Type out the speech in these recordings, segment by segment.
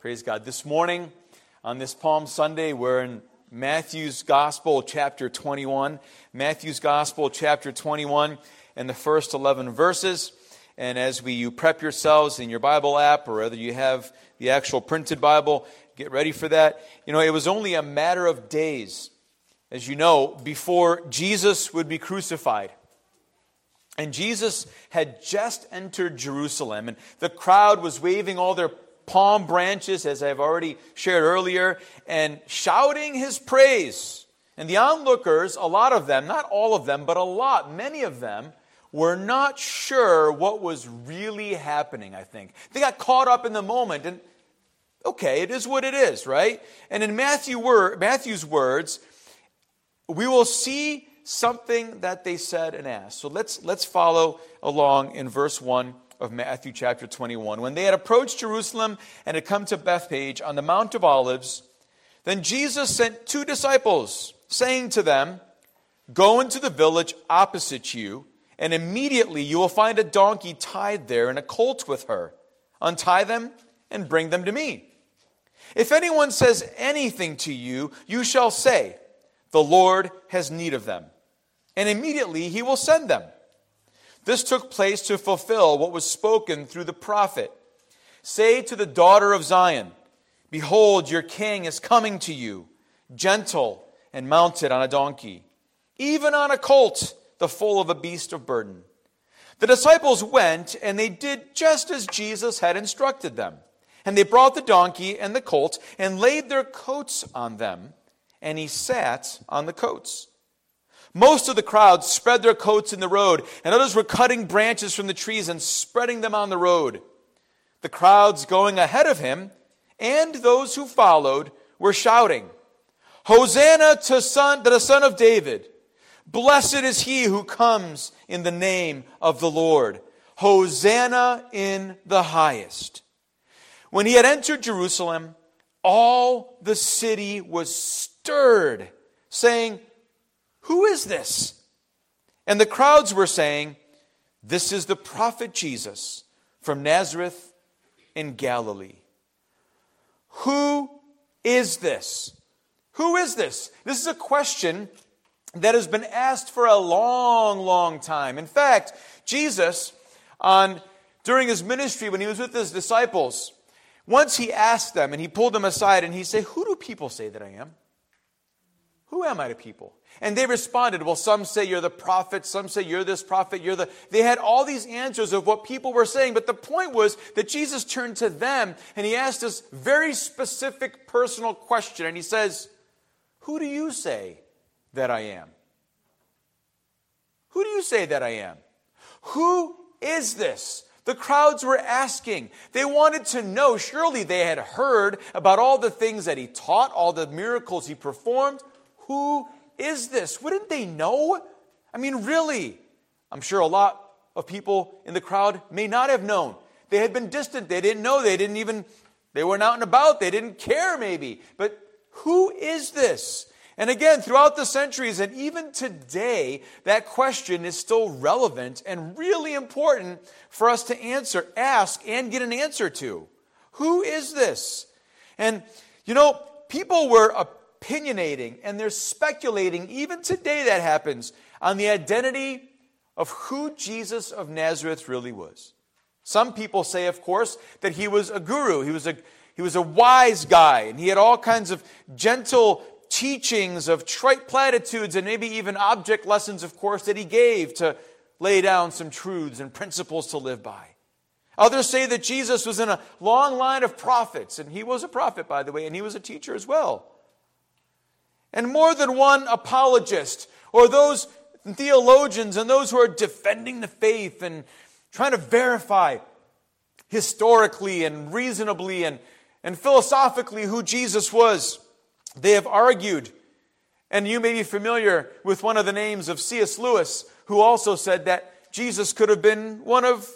Praise God. This morning, on this Palm Sunday, we're in Matthew's Gospel, chapter 21. Matthew's Gospel, chapter 21, and the first 11 verses. And as we, you prep yourselves in your Bible app, or whether you have the actual printed Bible, get ready for that. You know, it was only a matter of days, as you know, before Jesus would be crucified. And Jesus had just entered Jerusalem, and the crowd was waving all their palm branches, as I've already shared earlier, and shouting his praise. And the onlookers, a lot of them, not all of them, but a lot, many of them, were not sure what was really happening, I think. They got caught up in the moment, and okay, it is what it is, right? And in Matthew word, Matthew's words, we will see something that they said and asked. So let's, let's follow along in verse 1 of Matthew chapter 21. When they had approached Jerusalem and had come to Bethphage on the Mount of Olives, then Jesus sent two disciples, saying to them, Go into the village opposite you, and immediately you will find a donkey tied there and a colt with her. Untie them and bring them to me. If anyone says anything to you, you shall say, The Lord has need of them. And immediately he will send them. This took place to fulfill what was spoken through the prophet. Say to the daughter of Zion, Behold, your king is coming to you, gentle and mounted on a donkey, even on a colt, the foal of a beast of burden. The disciples went, and they did just as Jesus had instructed them. And they brought the donkey and the colt, and laid their coats on them, and he sat on the coats. Most of the crowd spread their coats in the road, and others were cutting branches from the trees and spreading them on the road. The crowds going ahead of him and those who followed were shouting, Hosanna to, son, to the Son of David! Blessed is he who comes in the name of the Lord. Hosanna in the highest. When he had entered Jerusalem, all the city was stirred, saying, who is this? And the crowds were saying, This is the prophet Jesus from Nazareth in Galilee. Who is this? Who is this? This is a question that has been asked for a long, long time. In fact, Jesus, on, during his ministry, when he was with his disciples, once he asked them and he pulled them aside and he said, Who do people say that I am? Who am I to people? And they responded, Well, some say you're the prophet, some say you're this prophet, you're the. They had all these answers of what people were saying, but the point was that Jesus turned to them and he asked this very specific personal question. And he says, Who do you say that I am? Who do you say that I am? Who is this? The crowds were asking. They wanted to know. Surely they had heard about all the things that he taught, all the miracles he performed. Who is this? Wouldn't they know? I mean, really? I'm sure a lot of people in the crowd may not have known. They had been distant. They didn't know. They didn't even, they weren't out and about. They didn't care, maybe. But who is this? And again, throughout the centuries and even today, that question is still relevant and really important for us to answer, ask, and get an answer to. Who is this? And, you know, people were opinionating and they're speculating, even today that happens, on the identity of who Jesus of Nazareth really was. Some people say, of course, that he was a guru, he was a, he was a wise guy, and he had all kinds of gentle teachings of trite platitudes and maybe even object lessons, of course, that he gave to lay down some truths and principles to live by. Others say that Jesus was in a long line of prophets, and he was a prophet, by the way, and he was a teacher as well. And more than one apologist or those theologians and those who are defending the faith and trying to verify historically and reasonably and, and philosophically who Jesus was, they have argued. And you may be familiar with one of the names of C.S. Lewis, who also said that Jesus could have been one of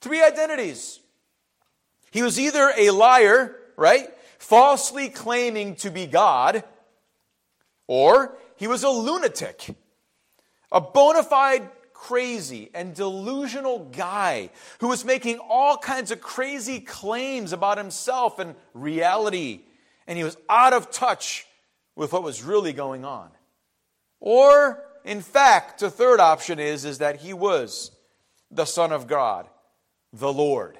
three identities. He was either a liar, right? Falsely claiming to be God, or he was a lunatic, a bona fide crazy and delusional guy who was making all kinds of crazy claims about himself and reality, and he was out of touch with what was really going on. Or, in fact, the third option is, is that he was the Son of God, the Lord.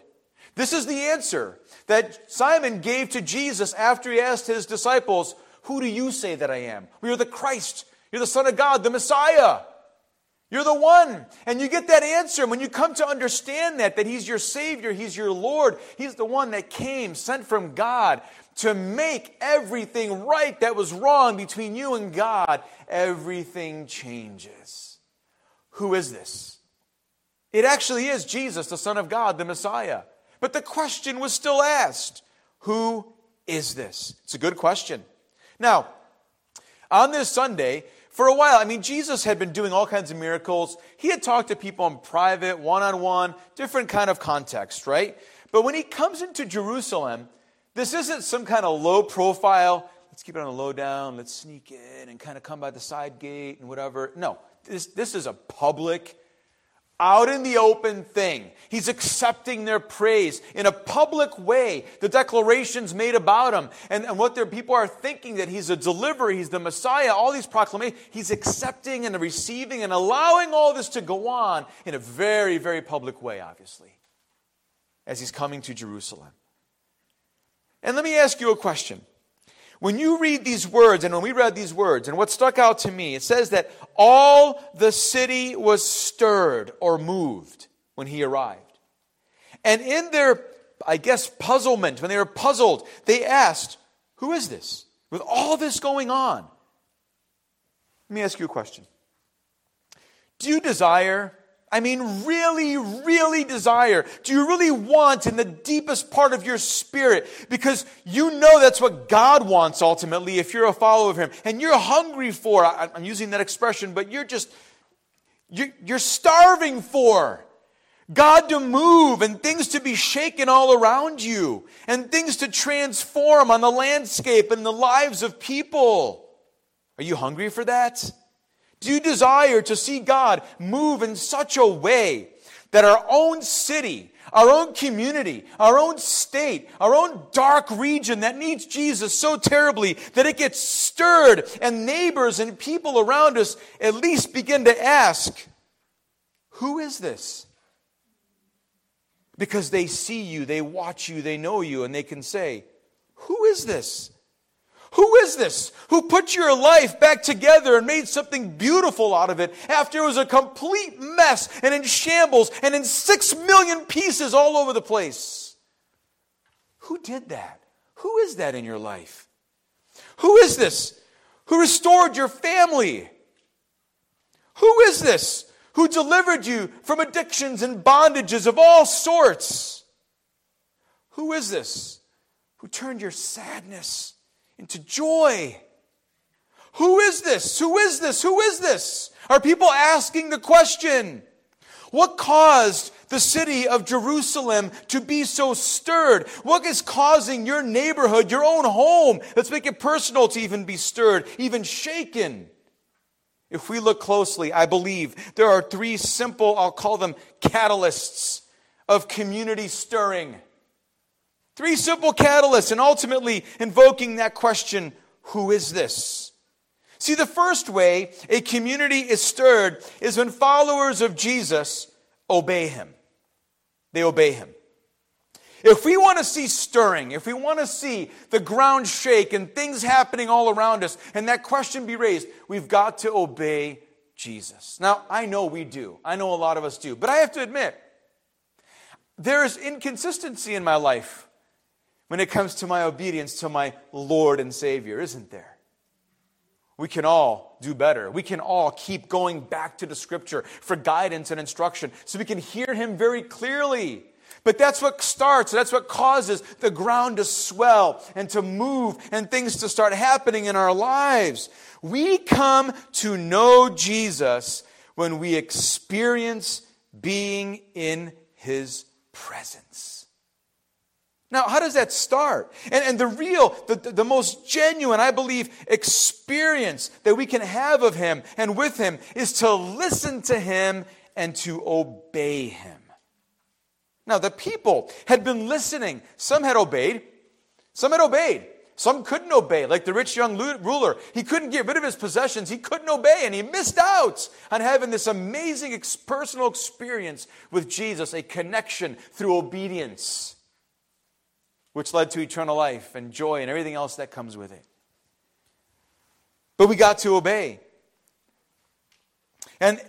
This is the answer that Simon gave to Jesus after he asked his disciples, Who do you say that I am? We are the Christ. You're the Son of God, the Messiah. You're the one. And you get that answer. when you come to understand that, that He's your Savior, He's your Lord, He's the one that came, sent from God to make everything right that was wrong between you and God, everything changes. Who is this? It actually is Jesus, the Son of God, the Messiah. But the question was still asked Who is this? It's a good question. Now, on this Sunday, for a while, I mean, Jesus had been doing all kinds of miracles. He had talked to people in private, one on one, different kind of context, right? But when he comes into Jerusalem, this isn't some kind of low profile, let's keep it on a low down, let's sneak in and kind of come by the side gate and whatever. No, this, this is a public out in the open thing. He's accepting their praise in a public way. The declarations made about him and, and what their people are thinking that he's a deliverer, he's the Messiah, all these proclamations. He's accepting and receiving and allowing all this to go on in a very, very public way, obviously, as he's coming to Jerusalem. And let me ask you a question. When you read these words, and when we read these words, and what stuck out to me, it says that all the city was stirred or moved when he arrived. And in their, I guess, puzzlement, when they were puzzled, they asked, Who is this? With all this going on. Let me ask you a question. Do you desire I mean, really, really desire? Do you really want in the deepest part of your spirit? Because you know that's what God wants ultimately if you're a follower of Him. And you're hungry for, I'm using that expression, but you're just, you're starving for God to move and things to be shaken all around you and things to transform on the landscape and the lives of people. Are you hungry for that? Do you desire to see God move in such a way that our own city, our own community, our own state, our own dark region that needs Jesus so terribly that it gets stirred and neighbors and people around us at least begin to ask, Who is this? Because they see you, they watch you, they know you, and they can say, Who is this? Who is this who put your life back together and made something beautiful out of it after it was a complete mess and in shambles and in six million pieces all over the place? Who did that? Who is that in your life? Who is this who restored your family? Who is this who delivered you from addictions and bondages of all sorts? Who is this who turned your sadness into joy. Who is this? Who is this? Who is this? Are people asking the question? What caused the city of Jerusalem to be so stirred? What is causing your neighborhood, your own home? Let's make it personal to even be stirred, even shaken. If we look closely, I believe there are three simple, I'll call them catalysts of community stirring. Three simple catalysts, and ultimately invoking that question who is this? See, the first way a community is stirred is when followers of Jesus obey him. They obey him. If we want to see stirring, if we want to see the ground shake and things happening all around us, and that question be raised, we've got to obey Jesus. Now, I know we do. I know a lot of us do. But I have to admit, there is inconsistency in my life when it comes to my obedience to my Lord and Savior, isn't there? We can all do better. We can all keep going back to the scripture for guidance and instruction so we can hear Him very clearly. But that's what starts, that's what causes the ground to swell and to move and things to start happening in our lives. We come to know Jesus when we experience being in His presence. Now, how does that start? And, and the real, the, the most genuine, I believe, experience that we can have of Him and with Him is to listen to Him and to obey him. Now, the people had been listening. Some had obeyed, some had obeyed. Some couldn't obey, like the rich young ruler. He couldn't get rid of his possessions. He couldn't obey, and he missed out on having this amazing personal experience with Jesus, a connection through obedience, which led to eternal life and joy and everything else that comes with it. But we got to obey. And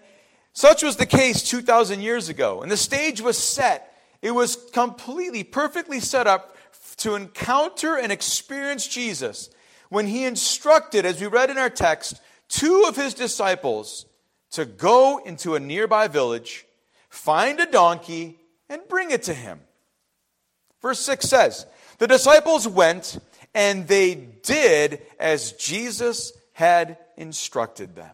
such was the case 2,000 years ago. And the stage was set, it was completely, perfectly set up to encounter and experience Jesus when he instructed, as we read in our text, two of his disciples to go into a nearby village, find a donkey, and bring it to him. Verse 6 says, The disciples went and they did as Jesus had instructed them.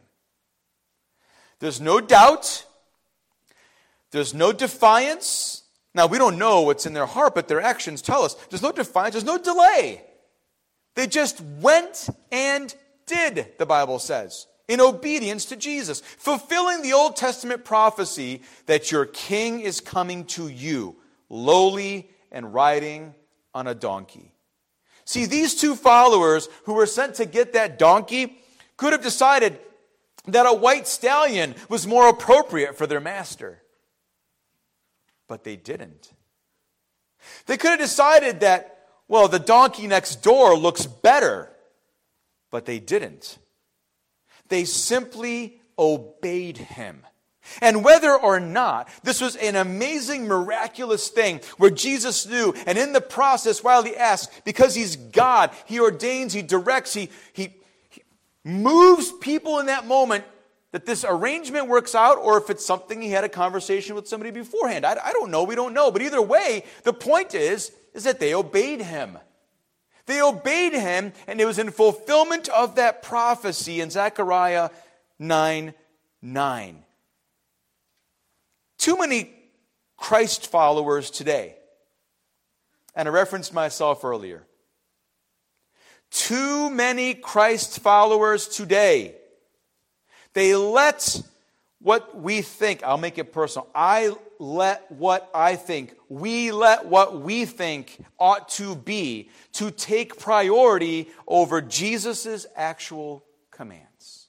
There's no doubt, there's no defiance, now, we don't know what's in their heart, but their actions tell us. There's no defiance, there's no delay. They just went and did, the Bible says, in obedience to Jesus, fulfilling the Old Testament prophecy that your king is coming to you, lowly and riding on a donkey. See, these two followers who were sent to get that donkey could have decided that a white stallion was more appropriate for their master but they didn't. They could have decided that, well, the donkey next door looks better, but they didn't. They simply obeyed him. And whether or not this was an amazing, miraculous thing where Jesus knew, and in the process, while he asked, because he's God, he ordains, he directs, he, he, he moves people in that moment that this arrangement works out or if it's something he had a conversation with somebody beforehand. I, I, don't know. We don't know. But either way, the point is, is that they obeyed him. They obeyed him, and it was in fulfillment of that prophecy in Zechariah 9 9. Too many Christ followers today, and I referenced myself earlier. Too many Christ followers today they let what we think, I'll make it personal. I let what I think, we let what we think ought to be to take priority over Jesus' actual commands.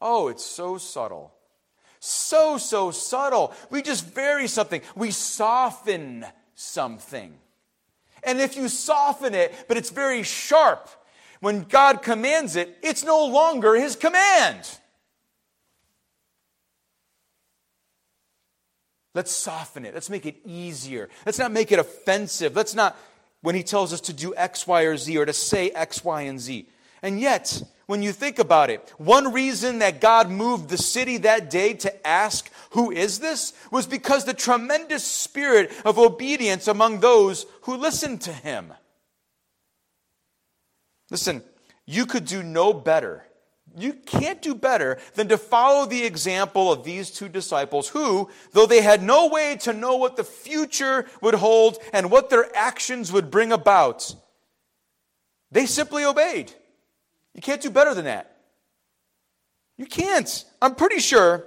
Oh, it's so subtle. So, so subtle. We just vary something, we soften something. And if you soften it, but it's very sharp, when God commands it, it's no longer his command. Let's soften it. Let's make it easier. Let's not make it offensive. Let's not, when he tells us to do X, Y, or Z, or to say X, Y, and Z. And yet, when you think about it, one reason that God moved the city that day to ask, Who is this? was because the tremendous spirit of obedience among those who listened to him. Listen, you could do no better. You can't do better than to follow the example of these two disciples who, though they had no way to know what the future would hold and what their actions would bring about, they simply obeyed. You can't do better than that. You can't. I'm pretty sure,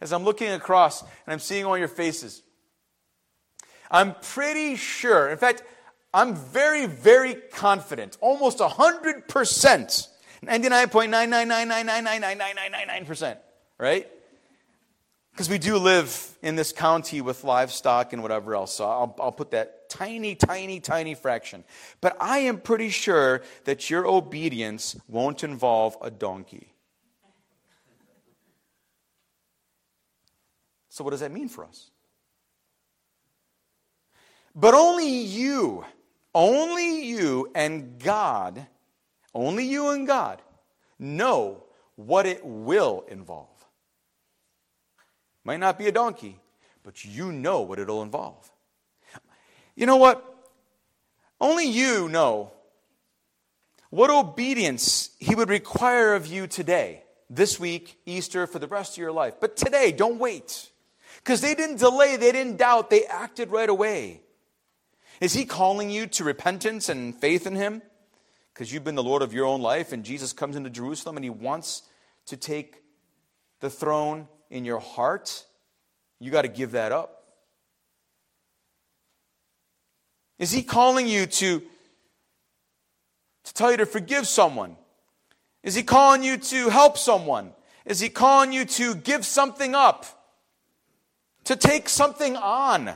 as I'm looking across and I'm seeing all your faces, I'm pretty sure, in fact, I'm very, very confident, almost 100%, 99.999999999%, right? Because we do live in this county with livestock and whatever else, so I'll, I'll put that tiny, tiny, tiny fraction. But I am pretty sure that your obedience won't involve a donkey. So, what does that mean for us? But only you only you and God, only you and God know what it will involve. Might not be a donkey, but you know what it'll involve. You know what? Only you know what obedience He would require of you today, this week, Easter, for the rest of your life. But today, don't wait. Because they didn't delay, they didn't doubt, they acted right away. Is he calling you to repentance and faith in him? Because you've been the Lord of your own life, and Jesus comes into Jerusalem and he wants to take the throne in your heart, you got to give that up. Is he calling you to, to tell you to forgive someone? Is he calling you to help someone? Is he calling you to give something up? To take something on?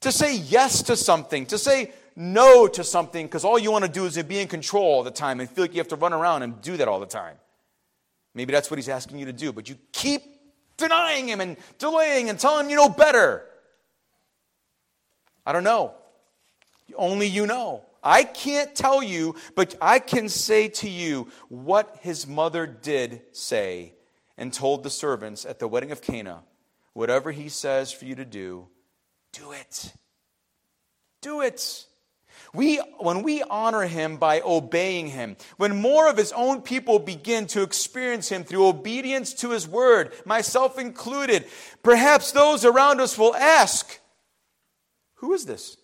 To say yes to something? To say no to something because all you want to do is be in control all the time and feel like you have to run around and do that all the time? Maybe that's what he's asking you to do, but you keep denying him and delaying and telling him you know better. I don't know. Only you know. I can't tell you, but I can say to you what his mother did say and told the servants at the wedding of Cana. Whatever he says for you to do, do it. Do it. We, when we honor him by obeying him, when more of his own people begin to experience him through obedience to his word, myself included, perhaps those around us will ask, Who is this?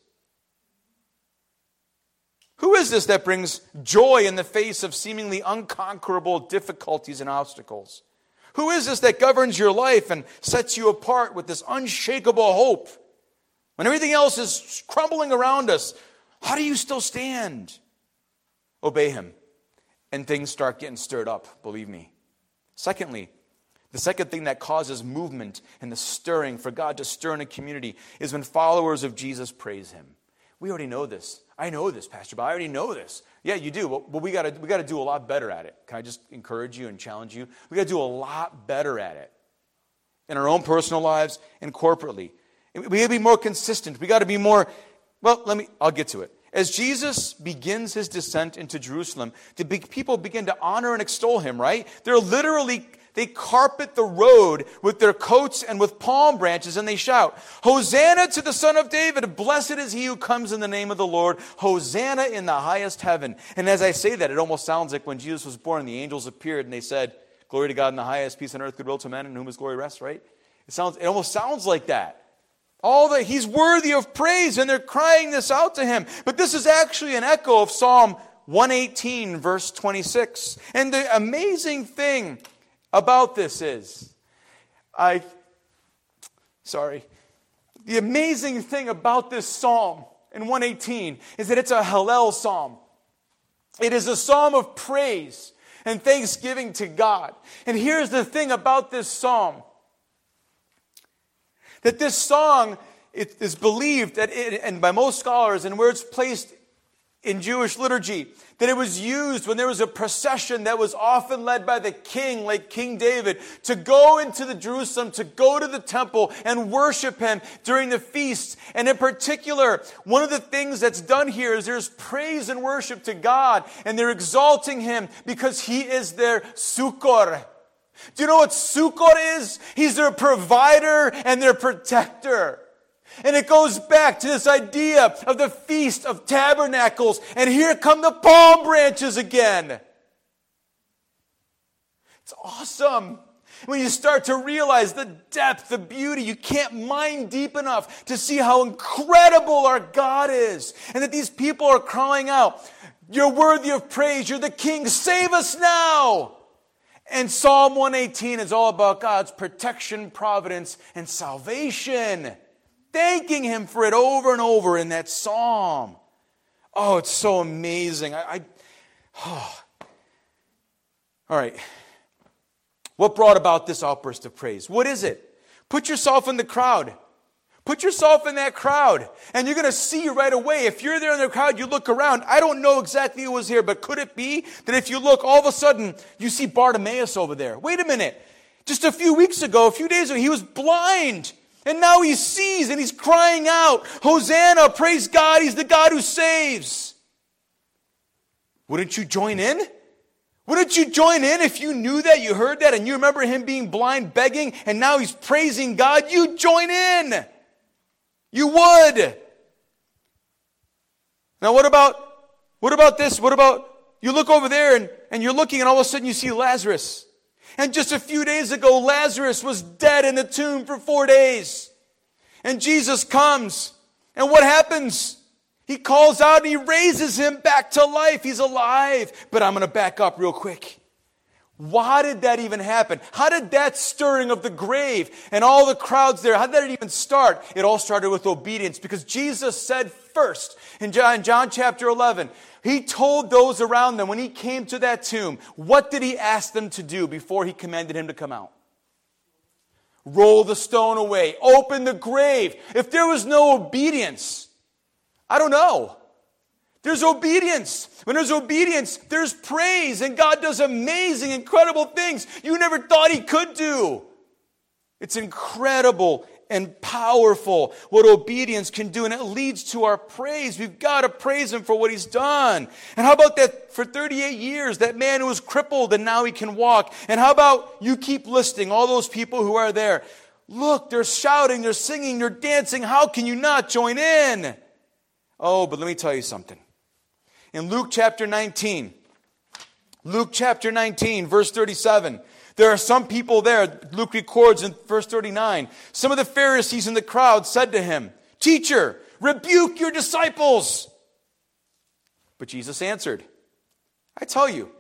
Who is this that brings joy in the face of seemingly unconquerable difficulties and obstacles? Who is this that governs your life and sets you apart with this unshakable hope? When everything else is crumbling around us, how do you still stand? Obey him. And things start getting stirred up, believe me. Secondly, the second thing that causes movement and the stirring for God to stir in a community is when followers of Jesus praise him. We already know this. I know this, Pastor But I already know this. Yeah, you do. But we got to we got to do a lot better at it. Can I just encourage you and challenge you? We got to do a lot better at it in our own personal lives and corporately. We got to be more consistent. We got to be more. Well, let me. I'll get to it. As Jesus begins his descent into Jerusalem, the people begin to honor and extol him. Right? They're literally they carpet the road with their coats and with palm branches, and they shout, Hosanna to the Son of David! Blessed is he who comes in the name of the Lord! Hosanna in the highest heaven! And as I say that, it almost sounds like when Jesus was born, the angels appeared and they said, Glory to God in the highest, peace on earth, goodwill to men, in whom his glory rests, right? It, sounds, it almost sounds like that. All that he's worthy of praise, and they're crying this out to him. But this is actually an echo of Psalm 118, verse 26. And the amazing thing about this is, I, sorry, the amazing thing about this psalm in 118 is that it's a Hallel psalm. It is a psalm of praise and thanksgiving to God. And here's the thing about this psalm that this song it is believed that it, and by most scholars and where it's placed in Jewish liturgy that it was used when there was a procession that was often led by the king, like King David, to go into the Jerusalem, to go to the temple and worship him during the feasts. And in particular, one of the things that's done here is there's praise and worship to God, and they're exalting him because he is their succor. Do you know what succor is? He's their provider and their protector. And it goes back to this idea of the Feast of Tabernacles. And here come the palm branches again. It's awesome. When you start to realize the depth, the beauty, you can't mine deep enough to see how incredible our God is. And that these people are crying out, You're worthy of praise. You're the King. Save us now. And Psalm 118 is all about God's protection, providence, and salvation thanking him for it over and over in that psalm. Oh, it's so amazing. I, I oh. All right. What brought about this outburst of praise? What is it? Put yourself in the crowd. Put yourself in that crowd, and you're going to see right away. If you're there in the crowd, you look around. I don't know exactly who was here, but could it be that if you look, all of a sudden, you see Bartimaeus over there? Wait a minute. Just a few weeks ago, a few days ago, he was blind. And now he sees and he's crying out, Hosanna, praise God, he's the God who saves. Wouldn't you join in? Wouldn't you join in if you knew that, you heard that, and you remember him being blind, begging, and now he's praising God? You join in. You would. Now, what about what about this? What about you look over there and, and you're looking, and all of a sudden you see Lazarus. And just a few days ago, Lazarus was dead in the tomb for four days. And Jesus comes. And what happens? He calls out and he raises him back to life. He's alive. But I'm going to back up real quick. Why did that even happen? How did that stirring of the grave and all the crowds there, how did it even start? It all started with obedience because Jesus said first in John, John chapter 11, he told those around them when he came to that tomb, what did he ask them to do before he commanded him to come out? Roll the stone away, open the grave. If there was no obedience, I don't know. There's obedience. When there's obedience, there's praise, and God does amazing, incredible things you never thought He could do. It's incredible and powerful what obedience can do, and it leads to our praise. We've got to praise Him for what He's done. And how about that for 38 years, that man who was crippled and now he can walk? And how about you keep listing all those people who are there? Look, they're shouting, they're singing, they're dancing. How can you not join in? Oh, but let me tell you something in Luke chapter 19. Luke chapter 19, verse 37. There are some people there, Luke records in verse 39. Some of the Pharisees in the crowd said to him, Teacher, rebuke your disciples. But Jesus answered, I tell you,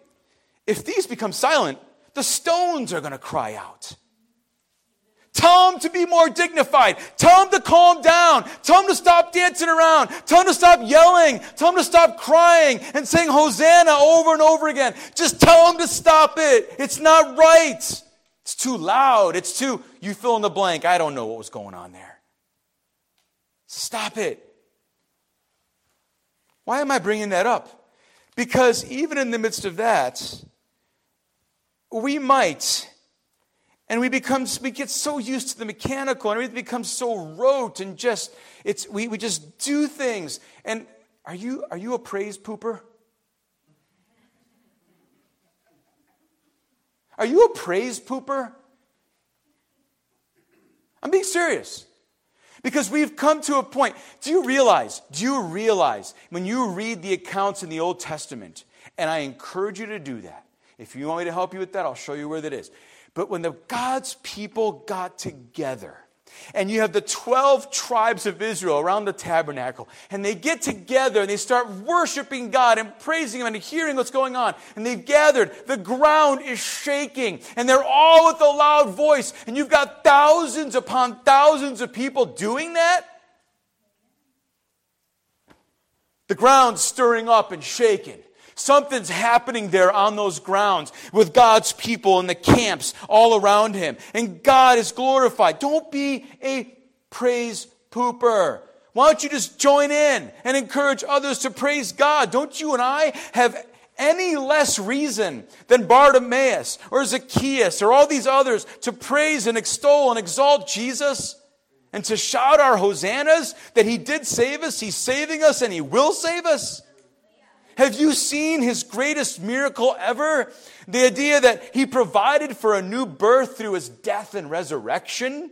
if these become silent, the stones are going to cry out. Tell them to be more dignified. Tell them to calm down. Tell them to stop dancing around. Tell them to stop yelling. Tell them to stop crying and saying Hosanna over and over again. Just tell them to stop it. It's not right. It's too loud. It's too, you fill in the blank. I don't know what was going on there. Stop it. Why am I bringing that up? Because even in the midst of that, we might and we become, we get so used to the mechanical and everything becomes so rote and just, it's, we, we just do things. And are you, are you a praise pooper? Are you a praise pooper? I'm being serious. Because we've come to a point. Do you realize, do you realize when you read the accounts in the Old Testament, and I encourage you to do that. If you want me to help you with that, I'll show you where that is. But when the God's people got together, and you have the 12 tribes of Israel around the tabernacle, and they get together and they start worshiping God and praising Him and hearing what's going on. And they've gathered, the ground is shaking, and they're all with a loud voice, and you've got thousands upon thousands of people doing that. The ground stirring up and shaking. Something's happening there on those grounds with God's people in the camps all around him. And God is glorified. Don't be a praise pooper. Why don't you just join in and encourage others to praise God? Don't you and I have any less reason than Bartimaeus or Zacchaeus or all these others to praise and extol and exalt Jesus? And to shout our hosannas that he did save us, he's saving us, and he will save us? Have you seen his greatest miracle ever? The idea that he provided for a new birth through his death and resurrection.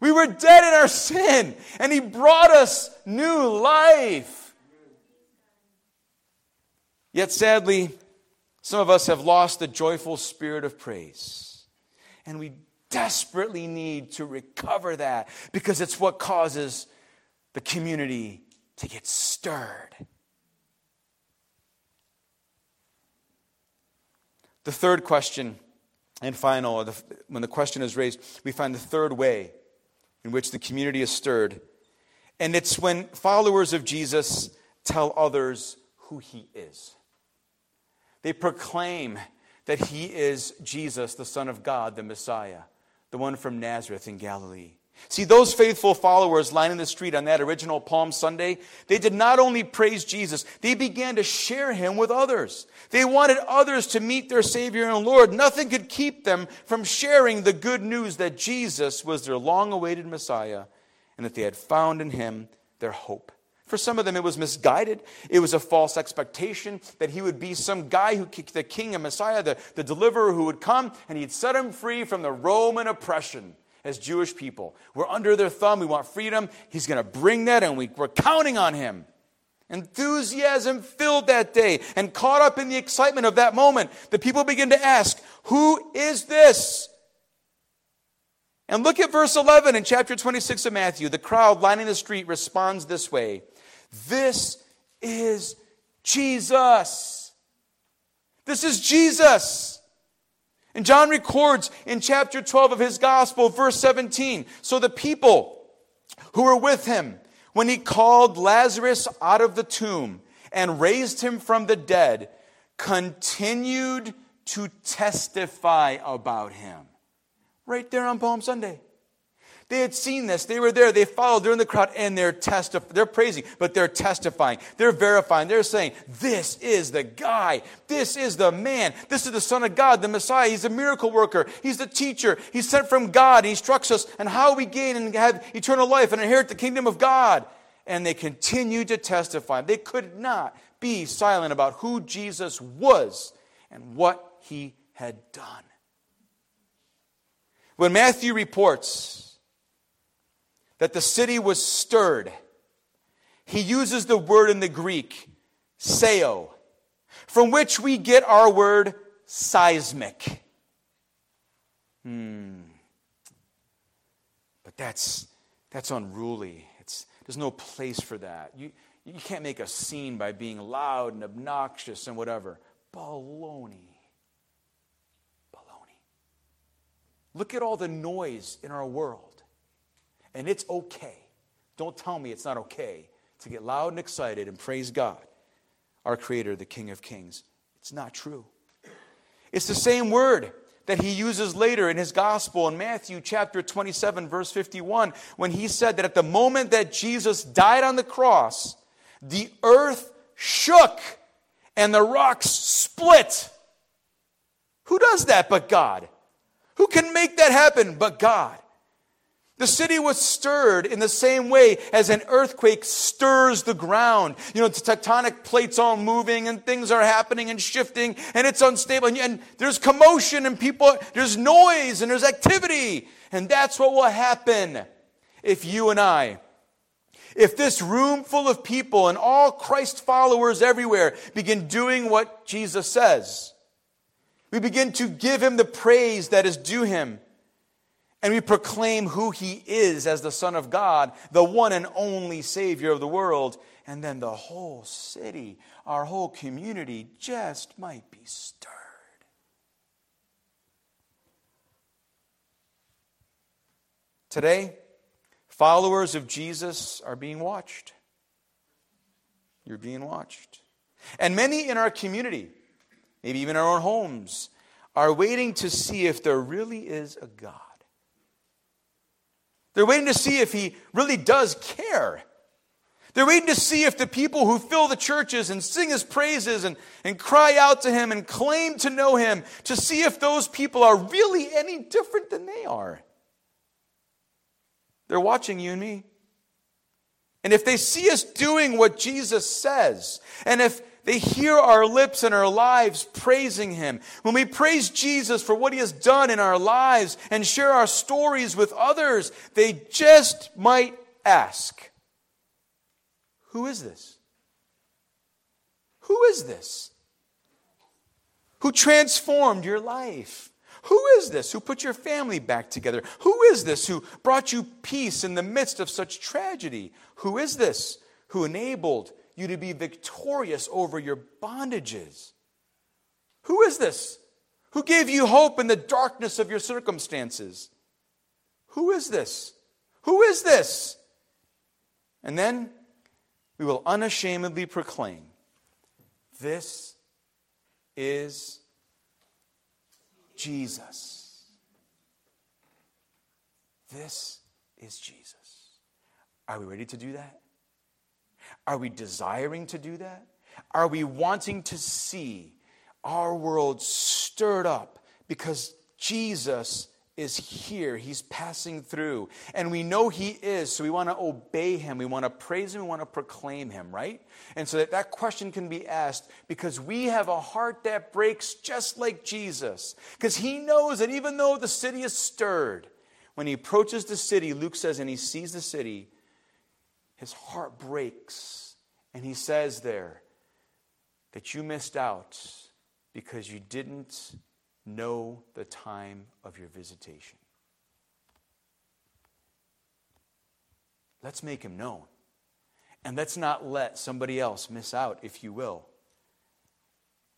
We were dead in our sin, and he brought us new life. Yet sadly, some of us have lost the joyful spirit of praise. And we desperately need to recover that because it's what causes the community to get stirred. The third question and final, when the question is raised, we find the third way in which the community is stirred. And it's when followers of Jesus tell others who he is. They proclaim that he is Jesus, the Son of God, the Messiah, the one from Nazareth in Galilee. See, those faithful followers lining the street on that original Palm Sunday, they did not only praise Jesus, they began to share him with others. They wanted others to meet their Savior and Lord. Nothing could keep them from sharing the good news that Jesus was their long awaited Messiah and that they had found in him their hope. For some of them, it was misguided. It was a false expectation that he would be some guy who, kicked the king and Messiah, the, the deliverer who would come and he'd set them free from the Roman oppression as Jewish people. We're under their thumb. We want freedom. He's going to bring that, and we, we're counting on him. Enthusiasm filled that day, and caught up in the excitement of that moment, the people begin to ask, Who is this? And look at verse 11 in chapter 26 of Matthew. The crowd lining the street responds this way This is Jesus. This is Jesus. And John records in chapter 12 of his gospel, verse 17. So the people who were with him when he called Lazarus out of the tomb and raised him from the dead continued to testify about him. Right there on Palm Sunday. They had seen this. They were there. They followed. They're in the crowd and they're testifying. They're praising, but they're testifying. They're verifying. They're saying, this is the guy. This is the man. This is the son of God, the Messiah. He's a miracle worker. He's the teacher. He's sent from God. He instructs us on how we gain and have eternal life and inherit the kingdom of God. And they continued to testify. They could not be silent about who Jesus was and what he had done. When Matthew reports that the city was stirred, he uses the word in the Greek, seo, from which we get our word seismic. Hmm. But that's, that's unruly. It's, there's no place for that. You, you can't make a scene by being loud and obnoxious and whatever. Baloney. Baloney. Look at all the noise in our world. And it's okay. Don't tell me it's not okay to get loud and excited and praise God, our Creator, the King of Kings. It's not true. It's the same word that he uses later in his gospel in Matthew chapter 27, verse 51, when he said that at the moment that Jesus died on the cross, the earth shook and the rocks split. Who does that but God? Who can make that happen but God? The city was stirred in the same way as an earthquake stirs the ground. You know, the tectonic plates all moving and things are happening and shifting and it's unstable and, and, there's commotion and people, there's noise and there's activity. And that's what will happen if you and I, if this room full of people and all Christ followers everywhere begin doing what Jesus says. We begin to give him the praise that is due him and we proclaim who he is as the Son of God, the one and only Savior of the world, and then the whole city, our whole community just might be stirred. Today, followers of Jesus are being watched. You're being watched. And many in our community, maybe even our own homes, are waiting to see if there really is a God. They're waiting to see if he really does care. They're waiting to see if the people who fill the churches and sing his praises and, and cry out to him and claim to know him, to see if those people are really any different than they are. They're watching you and me. And if they see us doing what Jesus says, and if they hear our lips and our lives praising Him. When we praise Jesus for what He has done in our lives and share our stories with others, they just might ask, Who is this? Who is this? Who transformed your life? Who is this who put your family back together? Who is this who brought you peace in the midst of such tragedy? Who is this who enabled you to be victorious over your bondages. Who is this? Who gave you hope in the darkness of your circumstances? Who is this? Who is this? And then we will unashamedly proclaim this is Jesus. This is Jesus. Are we ready to do that? Are we desiring to do that? Are we wanting to see our world stirred up because Jesus is here. He's passing through. And we know He is, so we want to obey Him. We want to praise Him. We want to proclaim Him, right? And so that, that question can be asked because we have a heart that breaks just like Jesus. Because He knows that even though the city is stirred, when He approaches the city, Luke says, and He sees the city, his heart breaks. And he says there that you missed out because you didn't know the time of your visitation. Let's make him known. And let's not let somebody else miss out, if you will.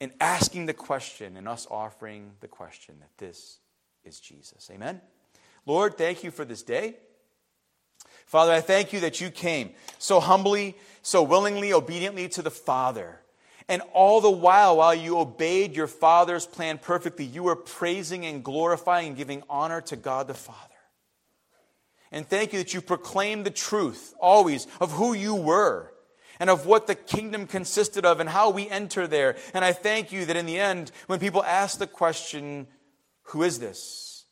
in asking the question and us offering the question that this is Jesus. Amen? Lord, thank you for this day. Father, I thank you that you came so humbly, so willingly, obediently to the Father. And all the while, while you obeyed your Father's plan perfectly, you were praising and glorifying and giving honor to God the Father. And thank you that you proclaimed the truth always of who you were and of what the kingdom consisted of and how we enter there. And I thank you that in the end, when people ask the question, Who is this?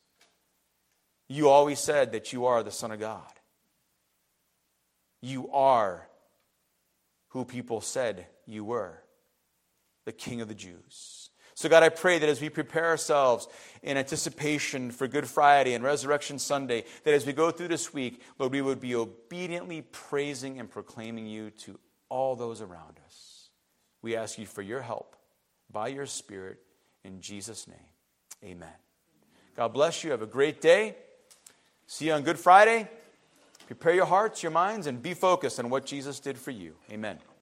you always said that you are the Son of God. You are who people said you were the King of the Jews. So, God, I pray that as we prepare ourselves in anticipation for Good Friday and Resurrection Sunday, that as we go through this week, Lord, we would be obediently praising and proclaiming you to all those around us. We ask you for your help by your Spirit in Jesus' name. Amen. God bless you. Have a great day. See you on Good Friday. Prepare your hearts, your minds, and be focused on what Jesus did for you. Amen.